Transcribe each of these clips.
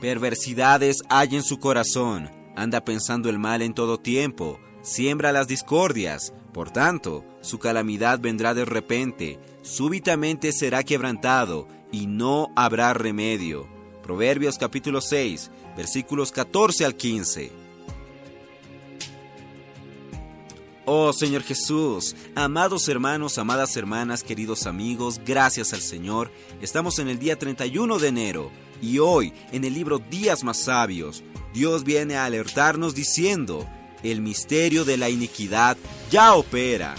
Perversidades hay en su corazón, anda pensando el mal en todo tiempo, siembra las discordias, por tanto, su calamidad vendrá de repente, súbitamente será quebrantado, y no habrá remedio. Proverbios capítulo 6, versículos 14 al 15. Oh Señor Jesús, amados hermanos, amadas hermanas, queridos amigos, gracias al Señor. Estamos en el día 31 de enero y hoy, en el libro Días más Sabios, Dios viene a alertarnos diciendo, el misterio de la iniquidad ya opera.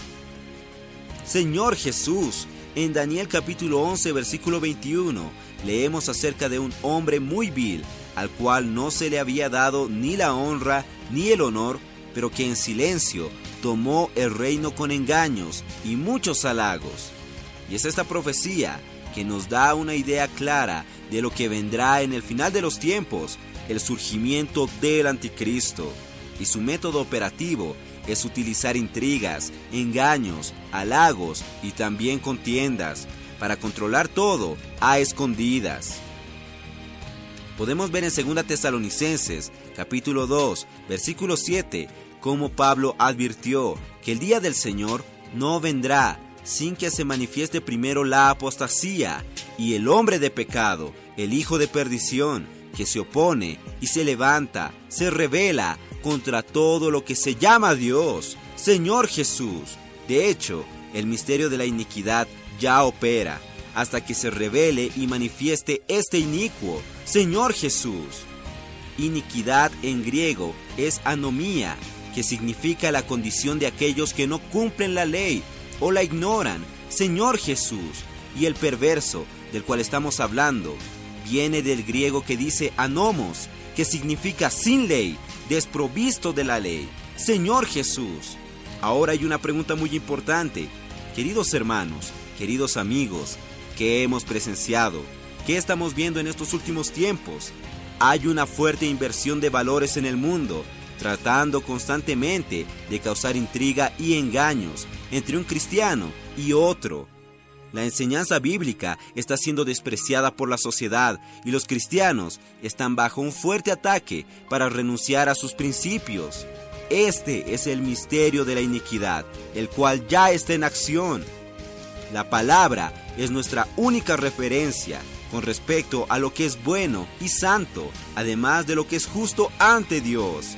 Señor Jesús, en Daniel capítulo 11 versículo 21, leemos acerca de un hombre muy vil, al cual no se le había dado ni la honra ni el honor, pero que en silencio tomó el reino con engaños y muchos halagos. Y es esta profecía que nos da una idea clara de lo que vendrá en el final de los tiempos, el surgimiento del anticristo. Y su método operativo es utilizar intrigas, engaños, halagos y también contiendas para controlar todo a escondidas. Podemos ver en 2 Tesalonicenses capítulo 2, versículo 7, como Pablo advirtió que el día del Señor no vendrá sin que se manifieste primero la apostasía y el hombre de pecado, el hijo de perdición, que se opone y se levanta, se revela contra todo lo que se llama Dios, Señor Jesús. De hecho, el misterio de la iniquidad ya opera, hasta que se revele y manifieste este inicuo, Señor Jesús. Iniquidad en griego es anomía, que significa la condición de aquellos que no cumplen la ley o la ignoran, Señor Jesús. Y el perverso, del cual estamos hablando, viene del griego que dice anomos, que significa sin ley, desprovisto de la ley, Señor Jesús. Ahora hay una pregunta muy importante. Queridos hermanos, queridos amigos, ¿qué hemos presenciado? ¿Qué estamos viendo en estos últimos tiempos? Hay una fuerte inversión de valores en el mundo tratando constantemente de causar intriga y engaños entre un cristiano y otro. La enseñanza bíblica está siendo despreciada por la sociedad y los cristianos están bajo un fuerte ataque para renunciar a sus principios. Este es el misterio de la iniquidad, el cual ya está en acción. La palabra es nuestra única referencia con respecto a lo que es bueno y santo, además de lo que es justo ante Dios.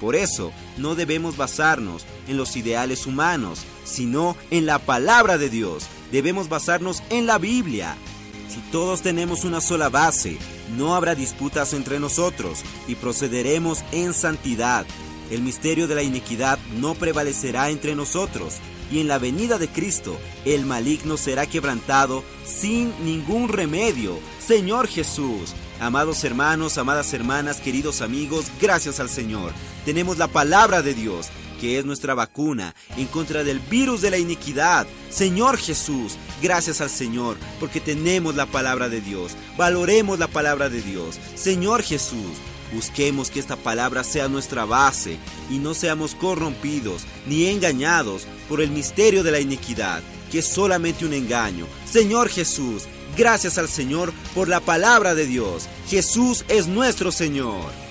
Por eso, no debemos basarnos en los ideales humanos, sino en la palabra de Dios. Debemos basarnos en la Biblia. Si todos tenemos una sola base, no habrá disputas entre nosotros y procederemos en santidad. El misterio de la iniquidad no prevalecerá entre nosotros y en la venida de Cristo el maligno será quebrantado sin ningún remedio. Señor Jesús, amados hermanos, amadas hermanas, queridos amigos, gracias al Señor. Tenemos la palabra de Dios que es nuestra vacuna en contra del virus de la iniquidad. Señor Jesús, gracias al Señor, porque tenemos la palabra de Dios. Valoremos la palabra de Dios. Señor Jesús, Busquemos que esta palabra sea nuestra base y no seamos corrompidos ni engañados por el misterio de la iniquidad, que es solamente un engaño. Señor Jesús, gracias al Señor por la palabra de Dios. Jesús es nuestro Señor.